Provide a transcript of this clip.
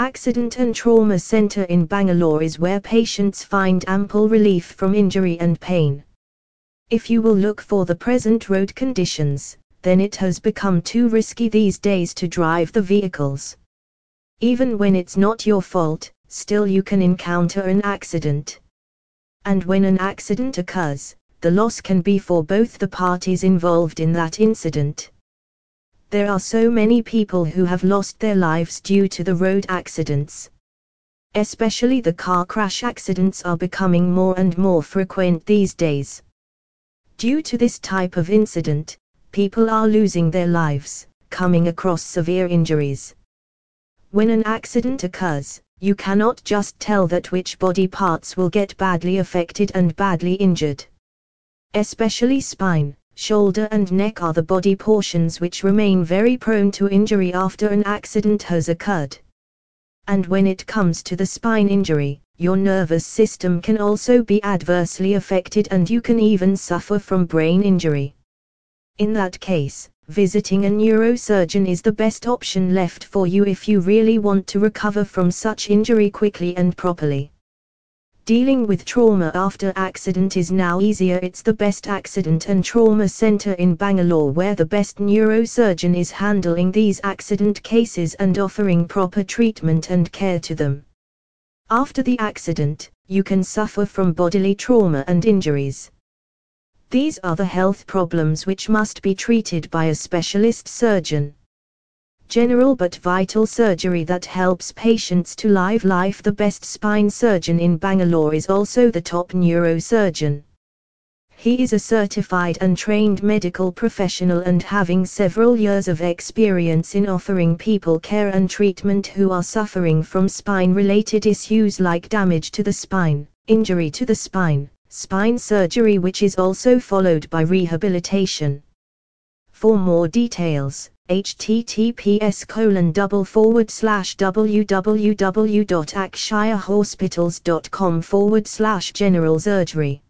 Accident and Trauma Centre in Bangalore is where patients find ample relief from injury and pain. If you will look for the present road conditions, then it has become too risky these days to drive the vehicles. Even when it's not your fault, still you can encounter an accident. And when an accident occurs, the loss can be for both the parties involved in that incident. There are so many people who have lost their lives due to the road accidents. Especially the car crash accidents are becoming more and more frequent these days. Due to this type of incident, people are losing their lives, coming across severe injuries. When an accident occurs, you cannot just tell that which body parts will get badly affected and badly injured. Especially spine, shoulder and neck are the body portions which remain very prone to injury after an accident has occurred. And when it comes to the spine injury, your nervous system can also be adversely affected and you can even suffer from brain injury. In that case, visiting a neurosurgeon is the best option left for you if you really want to recover from such injury quickly and properly. Dealing with trauma after accident is now easier. It's the best accident and trauma center in Bangalore where the best neurosurgeon is handling these accident cases and offering proper treatment and care to them. After the accident, you can suffer from bodily trauma and injuries. These are the health problems which must be treated by a specialist surgeon general but vital surgery that helps patients to live life. The best spine surgeon in Bangalore is also the top neurosurgeon. He is a certified and trained medical professional and having several years of experience in offering people care and treatment who are suffering from spine related issues like damage to the spine, injury to the spine, spine surgery, which is also followed by rehabilitation. For more details, https colon double forward slash www.akshayahospitals.com forward slash general surgery